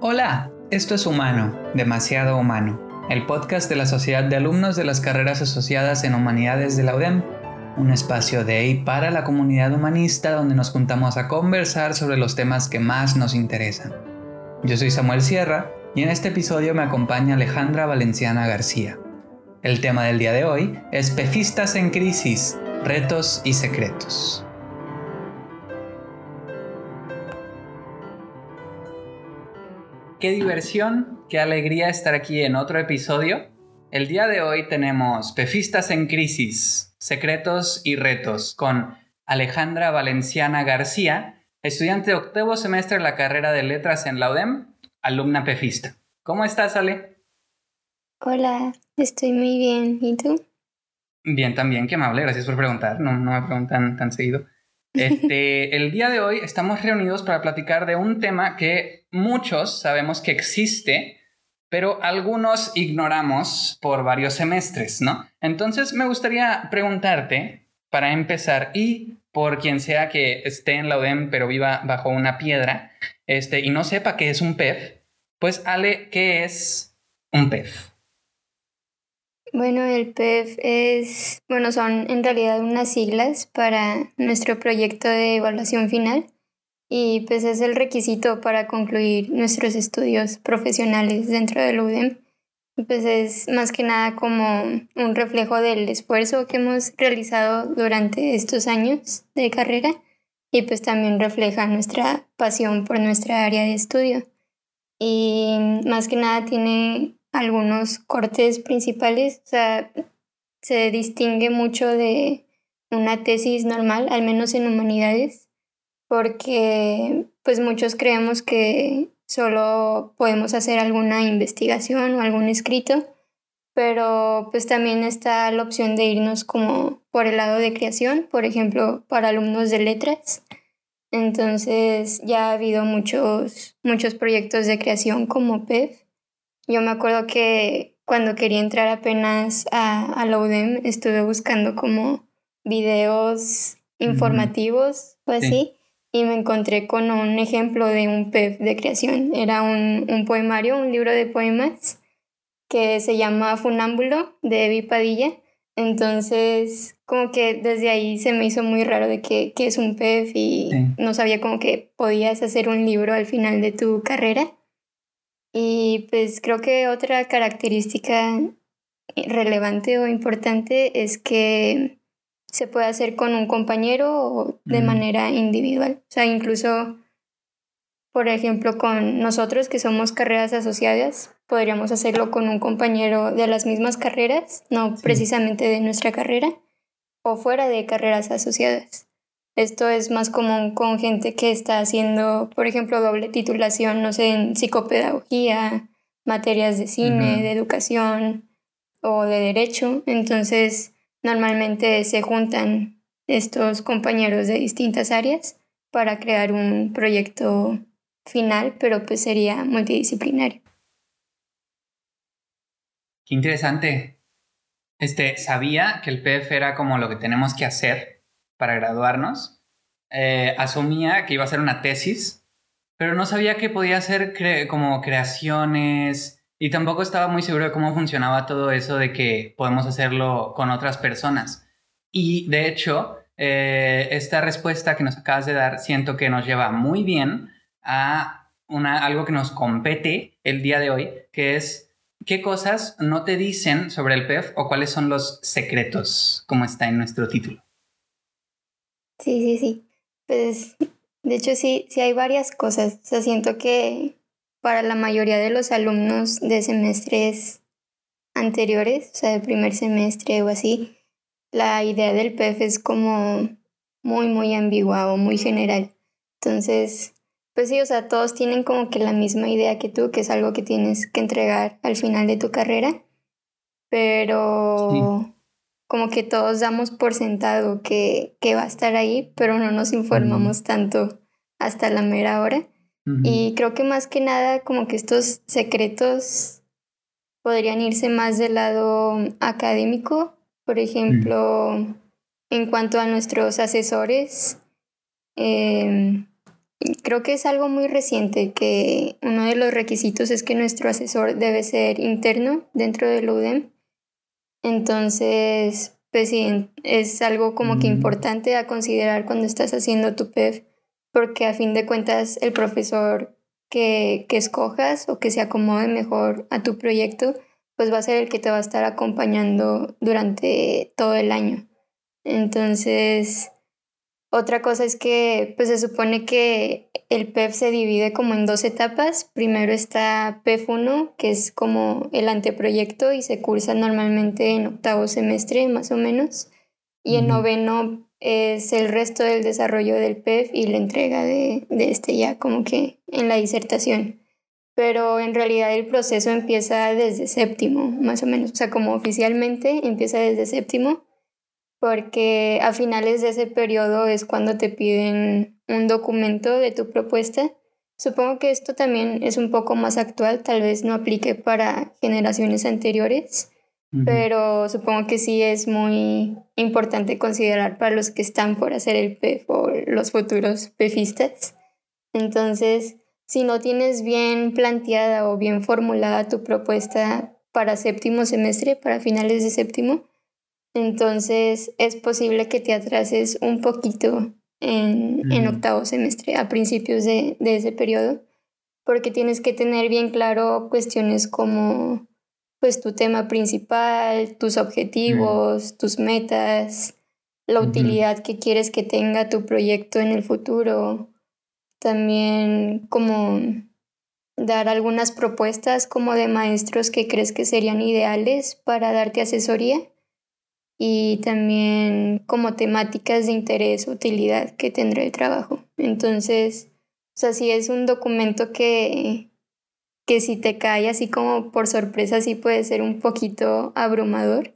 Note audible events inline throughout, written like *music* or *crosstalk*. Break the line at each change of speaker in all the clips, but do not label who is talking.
Hola, esto es Humano, demasiado humano, el podcast de la Sociedad de Alumnos de las Carreras Asociadas en Humanidades de la UDEM, un espacio de y para la comunidad humanista donde nos juntamos a conversar sobre los temas que más nos interesan. Yo soy Samuel Sierra y en este episodio me acompaña Alejandra Valenciana García. El tema del día de hoy es Pefistas en crisis, retos y secretos. Qué diversión, qué alegría estar aquí en otro episodio. El día de hoy tenemos Pefistas en Crisis, Secretos y Retos con Alejandra Valenciana García, estudiante de octavo semestre de la carrera de letras en la UDEM, alumna pefista. ¿Cómo estás, Ale?
Hola, estoy muy bien. ¿Y tú?
Bien, también, qué amable, gracias por preguntar. No, no me preguntan tan seguido. Este, el día de hoy estamos reunidos para platicar de un tema que muchos sabemos que existe, pero algunos ignoramos por varios semestres, ¿no? Entonces me gustaría preguntarte, para empezar, y por quien sea que esté en la UDEM pero viva bajo una piedra, este, y no sepa qué es un PEF, pues Ale, ¿qué es un PEF?
Bueno, el PEF es, bueno, son en realidad unas siglas para nuestro proyecto de evaluación final y pues es el requisito para concluir nuestros estudios profesionales dentro del UDEM. Pues es más que nada como un reflejo del esfuerzo que hemos realizado durante estos años de carrera y pues también refleja nuestra pasión por nuestra área de estudio. Y más que nada tiene algunos cortes principales, o sea, se distingue mucho de una tesis normal, al menos en humanidades, porque pues muchos creemos que solo podemos hacer alguna investigación o algún escrito, pero pues también está la opción de irnos como por el lado de creación, por ejemplo, para alumnos de letras. Entonces ya ha habido muchos, muchos proyectos de creación como PEF yo me acuerdo que cuando quería entrar apenas a, a la UDEM estuve buscando como videos informativos o así y me encontré con un ejemplo de un PEF de creación. Era un, un poemario, un libro de poemas que se llama Funámbulo de Evi Padilla. Entonces, como que desde ahí se me hizo muy raro de que, que es un PEF y no sabía como que podías hacer un libro al final de tu carrera. Y pues creo que otra característica relevante o importante es que se puede hacer con un compañero o de manera individual. O sea, incluso, por ejemplo, con nosotros que somos carreras asociadas, podríamos hacerlo con un compañero de las mismas carreras, no precisamente de nuestra carrera, o fuera de carreras asociadas. Esto es más común con gente que está haciendo, por ejemplo, doble titulación, no sé, en psicopedagogía, materias de cine, de educación o de derecho. Entonces, normalmente se juntan estos compañeros de distintas áreas para crear un proyecto final, pero pues sería multidisciplinario.
Qué interesante. Este, sabía que el PF era como lo que tenemos que hacer para graduarnos, eh, asumía que iba a ser una tesis, pero no sabía que podía ser como creaciones y tampoco estaba muy seguro de cómo funcionaba todo eso de que podemos hacerlo con otras personas. Y de hecho, eh, esta respuesta que nos acabas de dar siento que nos lleva muy bien a una, algo que nos compete el día de hoy, que es qué cosas no te dicen sobre el PEF o cuáles son los secretos, como está en nuestro título.
Sí, sí, sí. Pues de hecho sí, sí hay varias cosas. O sea, siento que para la mayoría de los alumnos de semestres anteriores, o sea, de primer semestre o así, la idea del PEF es como muy, muy ambigua o muy general. Entonces, pues sí, o sea, todos tienen como que la misma idea que tú, que es algo que tienes que entregar al final de tu carrera, pero como que todos damos por sentado que, va a estar ahí, pero no nos informamos tanto hasta la mera hora. Y creo que más que nada como que estos secretos podrían irse más del lado académico, por ejemplo, en cuanto a nuestros asesores, em, creo que es algo muy reciente que uno de los requisitos es que nuestro asesor debe ser interno dentro del UDEM. Entonces, pues sí, es algo como que mm. importante a considerar cuando estás haciendo tu PEF, porque a fin de cuentas el profesor que, que escojas o que se acomode mejor a tu proyecto, pues va a ser el que te va a estar acompañando durante todo el año. Entonces, otra cosa es que pues se supone que el PEF se divide como en dos etapas. Primero está PEF 1, que es como el anteproyecto y se cursa normalmente en octavo semestre más o menos. Y en noveno es el resto del desarrollo del PEF y la entrega de, de este ya como que en la disertación. Pero en realidad el proceso empieza desde séptimo, más o menos. O sea, como oficialmente empieza desde séptimo porque a finales de ese periodo es cuando te piden un documento de tu propuesta. Supongo que esto también es un poco más actual, tal vez no aplique para generaciones anteriores, pero supongo que sí es muy importante considerar para los que están por hacer el PEF o los futuros PEFistas. Entonces, si no tienes bien planteada o bien formulada tu propuesta para séptimo semestre, para finales de séptimo, entonces es posible que te atrases un poquito en, octavo semestre, a principios de, ese periodo, porque tienes que tener bien claro cuestiones como pues tu tema principal, tus objetivos, tus metas, la utilidad que quieres que tenga tu proyecto en el futuro, también como dar algunas propuestas como de maestros que crees que serían ideales para darte asesoría y también como temáticas de interés, utilidad que tendrá el trabajo. Entonces, o sea, si es un documento que, que si te cae así como por sorpresa, sí puede ser un poquito abrumador,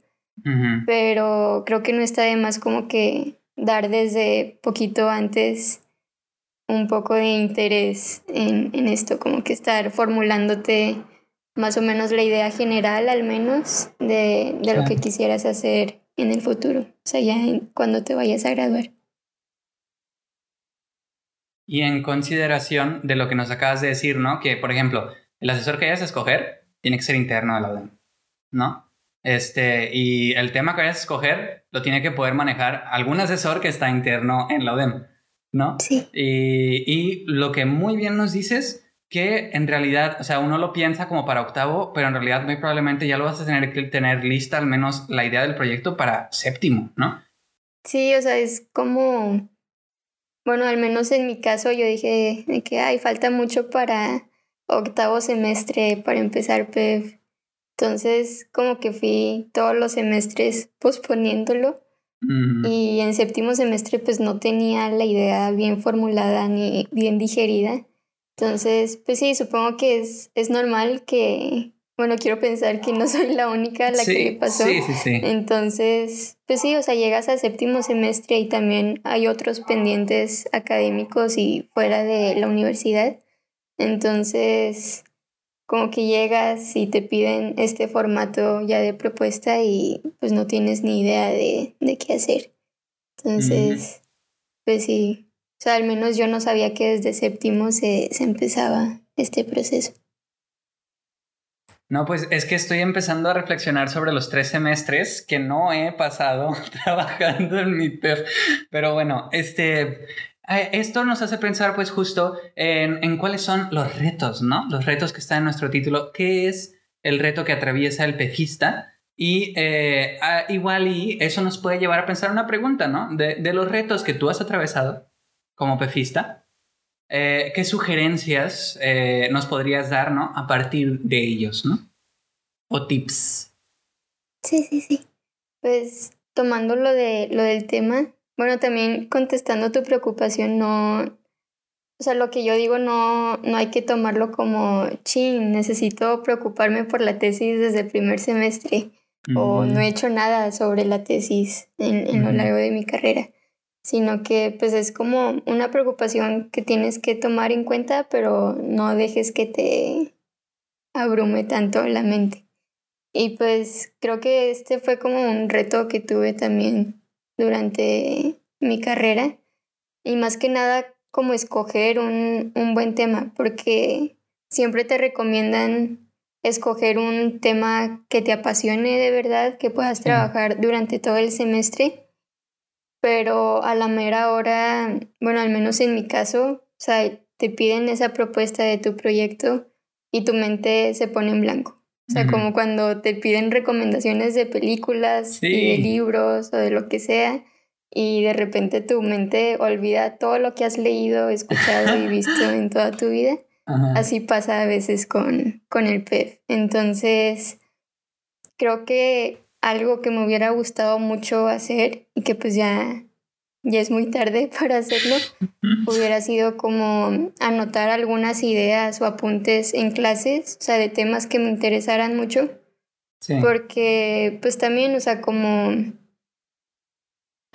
pero creo que no está de más como que dar desde poquito antes un poco de interés en, en esto, como que estar formulándote más o menos la idea general al menos de, de lo que quisieras hacer en el futuro, o sea, ya cuando te vayas a graduar.
Y en consideración de lo que nos acabas de decir, ¿no? Que, por ejemplo, el asesor que vayas a escoger tiene que ser interno de la UDEM, ¿no? Este, y el tema que vayas a escoger lo tiene que poder manejar algún asesor que está interno en la UDEM, ¿no?
Sí.
Y, y lo que muy bien nos dices que en realidad, o sea, uno lo piensa como para octavo, pero en realidad muy probablemente ya lo vas a tener que tener lista al menos la idea del proyecto para séptimo, ¿no?
Sí, o sea, es como, bueno, al menos en mi caso yo dije que, hay falta mucho para octavo semestre, para empezar PEF. Entonces, como que fui todos los semestres posponiéndolo. Y en séptimo semestre pues no tenía la idea bien formulada ni bien digerida. Entonces, pues sí, supongo que es, es normal que, bueno, quiero pensar que no soy la única a la que le pasó.
Sí, sí, sí.
Entonces, pues sí, o sea, llegas a séptimo semestre y también hay otros pendientes académicos y fuera de la universidad. Entonces, como que llegas y te piden este formato ya de propuesta y pues no tienes ni idea de, de qué hacer. Entonces, pues sí, sea, al menos yo no sabía que desde séptimo se, empezaba este proceso.
No, pues es que estoy empezando a reflexionar sobre los tres semestres que no he pasado *laughs* trabajando en mi PEF. Pero bueno, este, eh, esto nos hace pensar pues justo en, en, cuáles son los retos, ¿no? Los retos que están en nuestro título. ¿Qué es el reto que atraviesa el pefista? Y eh, igual y eso nos puede llevar a pensar una pregunta, ¿no? De, de los retos que tú has atravesado, como pefista, eh, ¿qué sugerencias eh, nos podrías dar, ¿no? A partir de ellos, ¿no? O tips.
Sí, sí, sí. Pues tomando lo, de, lo del tema, bueno, también contestando tu preocupación, no, o sea, lo que yo digo no, no hay que tomarlo como, chin, necesito preocuparme por la tesis desde el primer semestre o no he hecho nada sobre la tesis en, en lo largo de mi carrera sino que pues es como una preocupación que tienes que tomar en cuenta, pero no dejes que te abrume tanto la mente. Y pues creo que este fue como un reto que tuve también durante mi carrera. Y más que nada como escoger un, un buen tema, porque siempre te recomiendan escoger un tema que te apasione de verdad, que puedas trabajar durante todo el semestre, pero a la mera hora, bueno, al menos en mi caso, o sea, te piden esa propuesta de tu proyecto y tu mente se pone en blanco. O sea, como cuando te piden recomendaciones de películas y de libros o de lo que sea, y de repente tu mente olvida todo lo que has leído, escuchado y *laughs* visto en toda tu vida. Así pasa a veces con, con el PEF. Entonces, creo que algo que me hubiera gustado mucho hacer y que pues ya, ya es muy tarde *laughs* para hacerlo, hubiera sido como anotar algunas ideas o apuntes en clases, o sea, de temas que me interesaran mucho. Porque pues también, o sea, como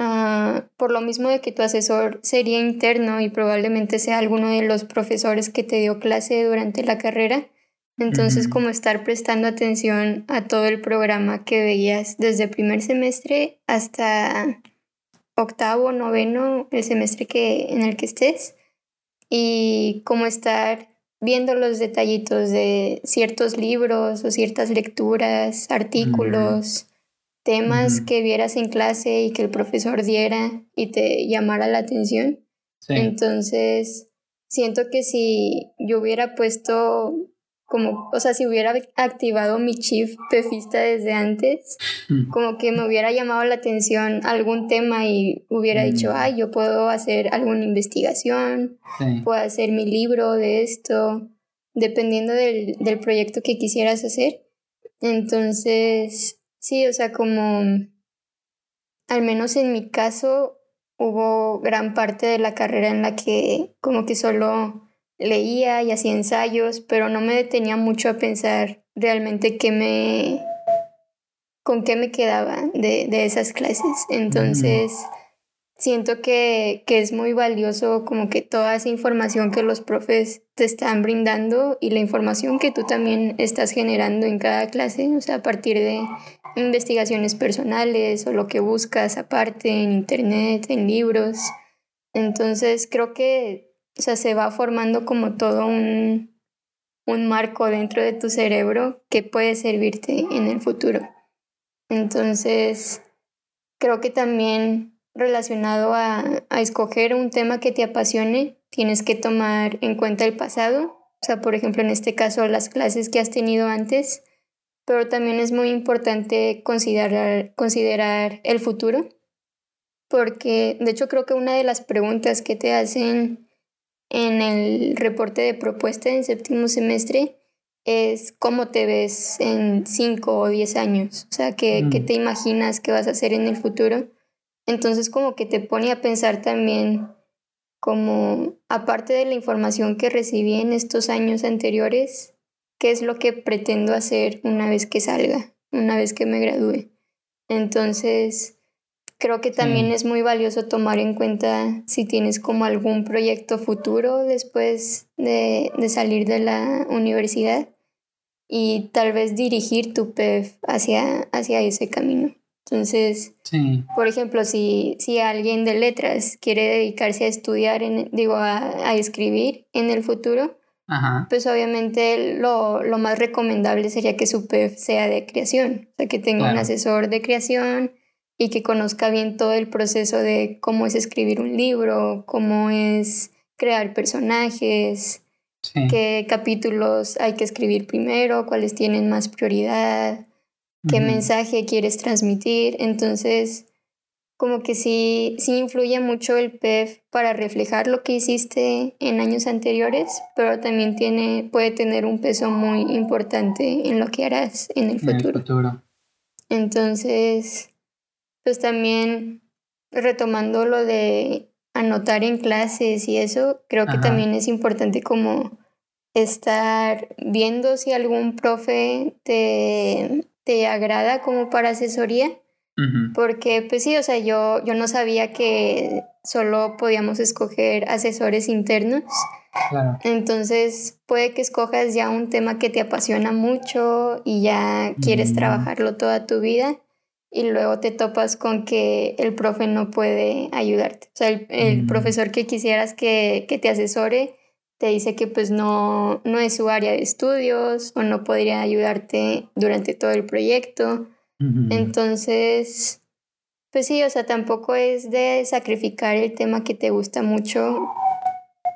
Ah, por lo mismo de que tu asesor sería interno y probablemente sea alguno de los profesores que te dio clase durante la carrera. Entonces, como estar prestando atención a todo el programa que veías desde primer semestre hasta octavo, noveno, el semestre que, en el que estés. Y como estar viendo los detallitos de ciertos libros o ciertas lecturas, artículos, temas que vieras en clase y que el profesor diera y te llamara la atención. Entonces, siento que si yo hubiera puesto como, o sea, si hubiera activado mi chief pefista desde antes, como que me hubiera llamado la atención algún tema y hubiera dicho, ay, yo puedo hacer alguna investigación, puedo hacer mi libro de esto, dependiendo del, del proyecto que quisieras hacer. Entonces, Sí, o sea, como al menos en mi caso hubo gran parte de la carrera en la que como que solo leía y hacía ensayos, pero no me detenía mucho a pensar realmente qué me con qué me quedaba de, de esas clases. Entonces, siento que, que, es muy valioso como que toda esa información que los profes te están brindando y la información que tú también estás generando en cada clase, o sea, a partir de investigaciones personales o lo que buscas aparte en internet, en libros. Entonces, creo que o sea, se va formando como todo un, un marco dentro de tu cerebro que puede servirte en el futuro. Entonces, creo que también relacionado a, escoger un tema que te apasione, tienes que tomar en cuenta el pasado, o sea, por ejemplo, en este caso, las clases que has tenido antes, pero también es muy importante considerar, considerar el futuro, porque de hecho creo que una de las preguntas que te hacen en el reporte de propuesta en séptimo semestre es cómo te ves en cinco o diez años, o sea, qué, qué mm. te imaginas que vas a hacer en el futuro. Entonces como que te pone a pensar también como, aparte de la información que recibí en estos años anteriores, qué es lo que pretendo hacer una vez que salga, una vez que me gradúe. Entonces, creo que también es muy valioso tomar en cuenta si tienes como algún proyecto futuro después de, de salir de la universidad y tal vez dirigir tu PEF hacia, hacia ese camino. Entonces, por ejemplo, si, si alguien de letras quiere dedicarse a estudiar, en, digo, a, escribir en el futuro, pues obviamente lo, lo, más recomendable sería que su PEF sea de creación, o sea, que tenga un asesor de creación y que conozca bien todo el proceso de cómo es escribir un libro, cómo es crear personajes, qué capítulos hay que escribir primero, cuáles tienen más prioridad qué mensaje quieres transmitir. Entonces, como que sí, sí influye mucho el PEF para reflejar lo que hiciste en años anteriores, pero también tiene, puede tener un peso muy importante en lo que harás en el futuro. Entonces, pues también retomando lo de anotar en clases y eso, creo que también es importante como estar viendo si algún profe te te agrada como para asesoría. Porque, pues sí, o sea, yo, yo no sabía que solo podíamos escoger asesores internos. Entonces, puede que escojas ya un tema que te apasiona mucho y ya quieres trabajarlo toda tu vida. Y luego te topas con que el profe no puede ayudarte. O sea, el, mm. profesor que quisieras que, que, te asesore te dice que pues no, no es su área de estudios o no podría ayudarte durante todo el proyecto. Entonces, pues sí, o sea, tampoco es de sacrificar el tema que te gusta mucho,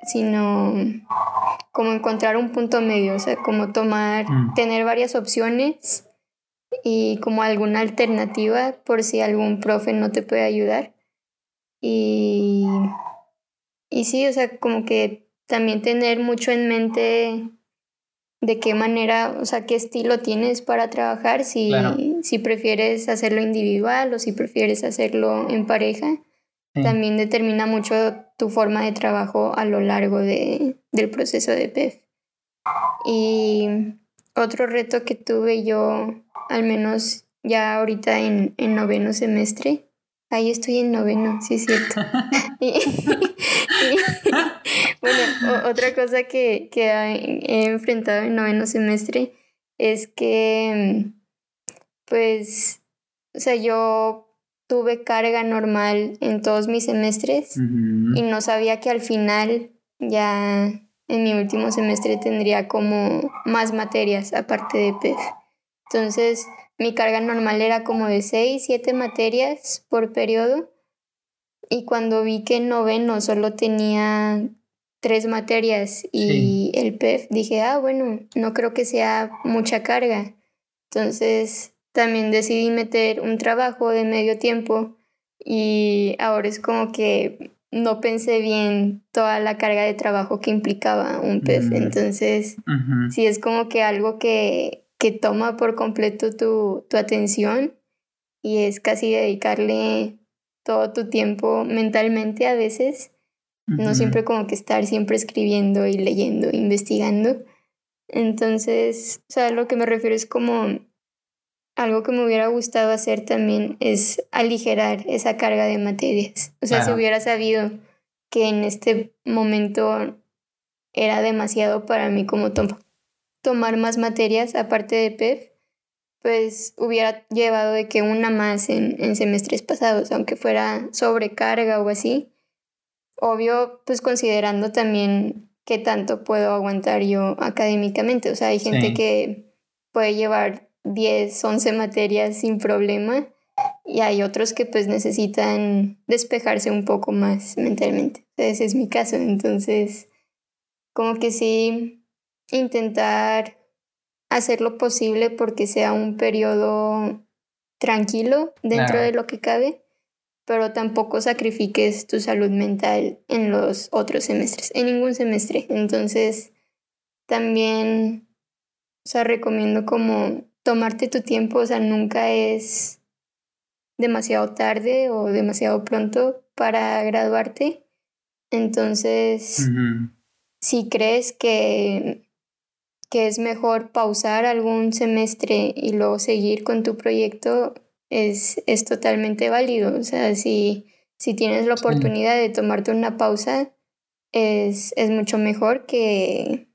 sino como encontrar un punto medio, o sea, como tomar, mm. tener varias opciones y como alguna alternativa por si algún profe no te puede ayudar. Y, y sí, o sea, como que también tener mucho en mente de qué manera, o sea, qué estilo tienes para trabajar, si, si prefieres hacerlo individual o si prefieres hacerlo en pareja. También determina mucho tu forma de trabajo a lo largo de, del proceso de PEF. Y otro reto que tuve yo, al menos ya ahorita en, en noveno semestre, ahí estoy en noveno, sí es cierto. *laughs* bueno, otra cosa que, que he enfrentado en noveno semestre es que, pues, o sea, yo tuve carga normal en todos mis semestres y no sabía que al final ya en mi último semestre tendría como más materias aparte de PEF. Entonces mi carga normal era como de 6, 7 materias por periodo y cuando vi que en noveno solo tenía tres materias y el PEF, dije, ah, bueno, no creo que sea mucha carga. Entonces también decidí meter un trabajo de medio tiempo y ahora es como que no pensé bien toda la carga de trabajo que implicaba un PEF. Mm. Entonces, sí es como que algo que, que toma por completo tu, tu atención y es casi dedicarle todo tu tiempo mentalmente a veces. No siempre como que estar siempre escribiendo y leyendo, investigando. Entonces, o sea, lo que me refiero es como algo que me hubiera gustado hacer también es aligerar esa carga de materias. O sea, si hubiera sabido que en este momento era demasiado para mí como tomar más materias aparte de PEF, pues hubiera llevado de que una más en, en semestres pasados, aunque fuera sobrecarga o así. Obvio, pues considerando también qué tanto puedo aguantar yo académicamente. O sea, hay gente que puede llevar 10, 11 materias sin problema y hay otros que pues necesitan despejarse un poco más mentalmente. Ese es mi caso, entonces como que sí intentar hacer lo posible porque sea un periodo tranquilo dentro de lo que cabe, pero tampoco sacrifiques tu salud mental en los otros semestres, en ningún semestre. Entonces, también, o sea, recomiendo como tomarte tu tiempo, o sea, nunca es demasiado tarde o demasiado pronto para graduarte. Entonces, si crees que, que es mejor pausar algún semestre y luego seguir con tu proyecto, es, es totalmente válido. O sea, si, si tienes la oportunidad de tomarte una pausa, es, es mucho mejor que,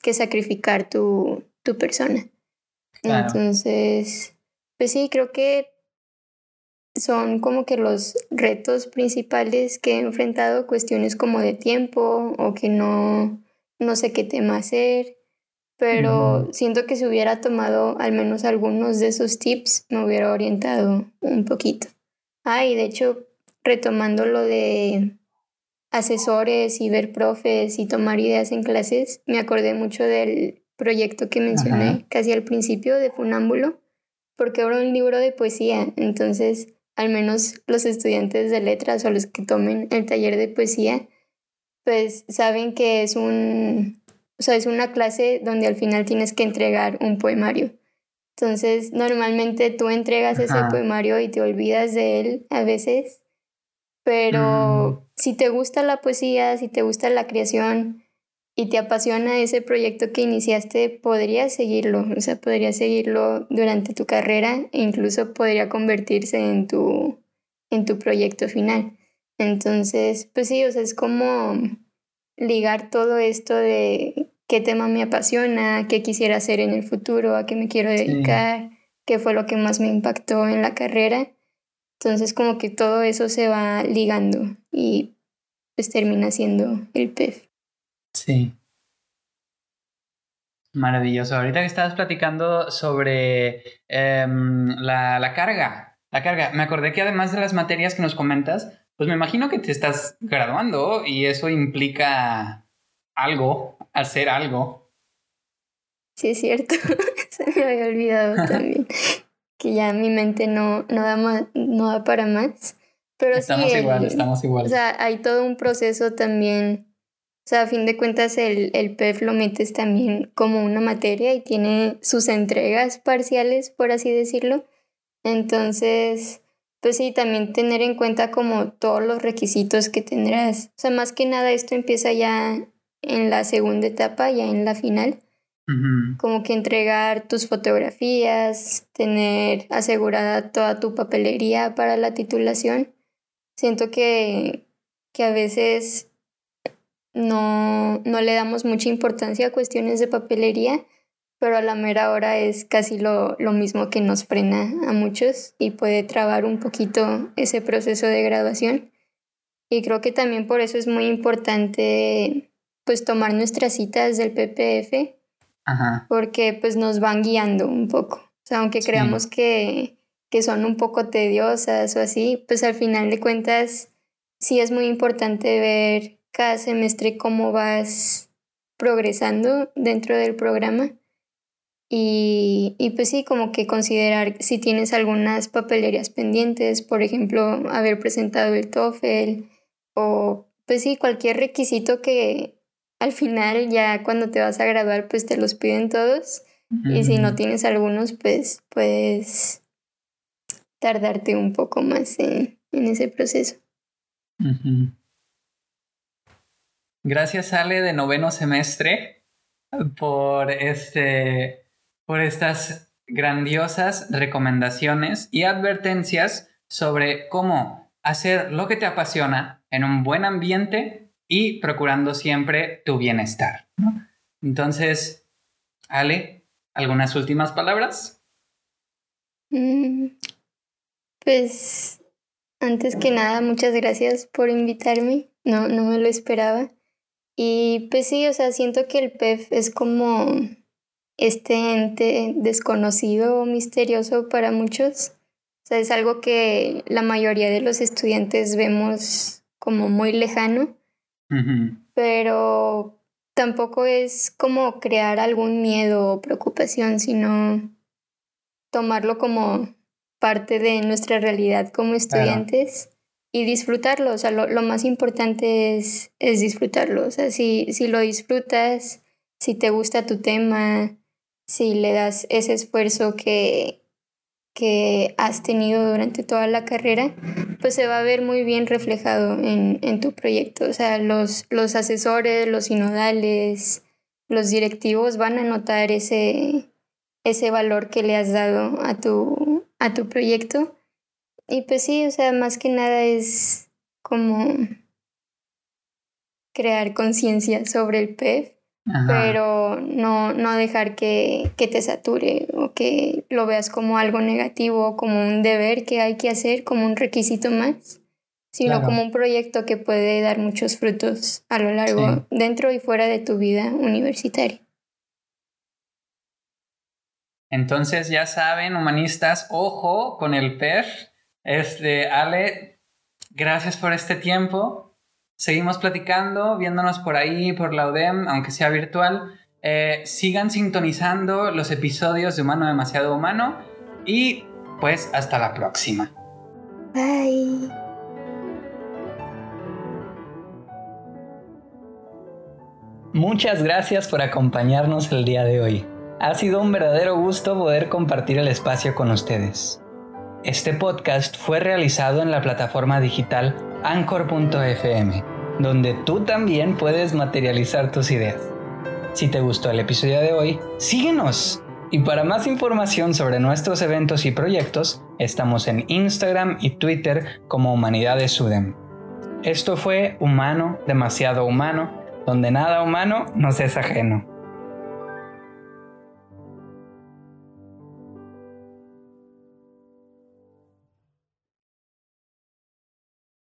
que sacrificar tu, tu persona. Entonces, pues sí, creo que son como que los retos principales que he enfrentado, cuestiones como de tiempo o que no, no sé qué tema hacer, pero siento que si hubiera tomado al menos algunos de esos tips, me hubiera orientado un poquito. Ah, y de hecho, retomando lo de asesores y ver profes y tomar ideas en clases, me acordé mucho del proyecto que mencioné casi al principio de Funámbulo, porque era un libro de poesía, entonces al menos los estudiantes de letras o los que tomen el taller de poesía, pues saben que es un, o sea, es una clase donde al final tienes que entregar un poemario. Entonces, normalmente tú entregas ese poemario y te olvidas de él a veces, pero mm. si te gusta la poesía, si te gusta la creación, y te apasiona ese proyecto que iniciaste, podrías seguirlo, o sea, podrías seguirlo durante tu carrera e incluso podría convertirse en tu, en tu proyecto final. Entonces, pues sí, o sea, es como ligar todo esto de qué tema me apasiona, qué quisiera hacer en el futuro, a qué me quiero dedicar que fue lo que más me impactó en la carrera. Entonces como que todo eso se va ligando y pues termina siendo el PEF.
Sí. Maravilloso. Ahorita que estabas platicando sobre em, la, la carga, la carga, me acordé que además de las materias que nos comentas, pues me imagino que te estás graduando y eso implica algo, hacer algo.
Sí, es cierto. *laughs* Se me había olvidado *laughs* también. que ya mi mente no, no, da, no da para más. Pero
estamos
sí,
igual, estamos igual.
O sea, hay todo un proceso también. O sea, a fin de cuentas, el, el PEF lo metes también como una materia y tiene sus entregas parciales, por así decirlo. Entonces, pues sí, también tener en cuenta como todos los requisitos que tendrás. O sea, más que nada esto empieza ya en la segunda etapa, ya en la final. Como que entregar tus fotografías, tener asegurada toda tu papelería para la titulación. Siento que, que a veces no, no le damos mucha importancia a cuestiones de papelería, pero a la mera hora es casi lo, lo mismo que nos frena a muchos y puede trabar un poquito ese proceso de graduación. Y creo que también por eso es muy importante pues tomar nuestras citas del PPF, porque pues nos van guiando un poco. O sea, aunque creamos que, que son un poco tediosas o así, pues al final de cuentas sí es muy importante ver cada semestre cómo vas progresando dentro del programa. Y, y, pues sí, como que considerar si tienes algunas papelerías pendientes, por ejemplo, haber presentado el TOEFL o pues sí, cualquier requisito que, al final ya cuando te vas a graduar pues te los piden todos. Y si no tienes algunos pues puedes tardarte un poco más en, ese proceso.
Gracias Ale de noveno semestre por este por estas grandiosas recomendaciones y advertencias sobre cómo hacer lo que te apasiona en un buen ambiente y procurando siempre tu bienestar. Entonces, Ale, ¿algunas últimas palabras?
Mm, pues, antes que nada, muchas gracias por invitarme. No, no me lo esperaba. Y pues sí, o sea, siento que el PEF es como este ente desconocido o misterioso para muchos. O sea, es algo que la mayoría de los estudiantes vemos como muy lejano pero tampoco es como crear algún miedo o preocupación, sino tomarlo como parte de nuestra realidad como estudiantes y disfrutarlo. O sea, lo, lo, más importante es, es disfrutarlo. O sea, si, si lo disfrutas, si te gusta tu tema, si le das ese esfuerzo que, que has tenido durante toda la carrera, pues se va a ver muy bien reflejado en, en tu proyecto. O sea, los, los asesores, los sinodales, los directivos van a notar ese, ese valor que le has dado a tu, a tu proyecto. Y pues sí, o sea, más que nada es como crear conciencia sobre el PEF pero no, no dejar que, que, te sature o que lo veas como algo negativo, como un deber que hay que hacer, como un requisito más, sino como un proyecto que puede dar muchos frutos a lo largo, dentro y fuera de tu vida universitaria.
Entonces ya saben, humanistas, ojo con el PEF. Este, Ale, gracias por este tiempo seguimos platicando, viéndonos por ahí, por la UDEM, aunque sea virtual. Eh, sigan sintonizando los episodios de Humano Demasiado Humano y pues hasta la próxima.
Bye.
Muchas gracias por acompañarnos el día de hoy. Ha sido un verdadero gusto poder compartir el espacio con ustedes. Este podcast fue realizado en la plataforma digital anchor.fm donde tú también puedes materializar tus ideas. Si te gustó el episodio de hoy, síguenos. Y para más información sobre nuestros eventos y proyectos, estamos en Instagram y Twitter como Humanidades Udem. Esto fue Humano, demasiado humano, donde nada humano nos es ajeno.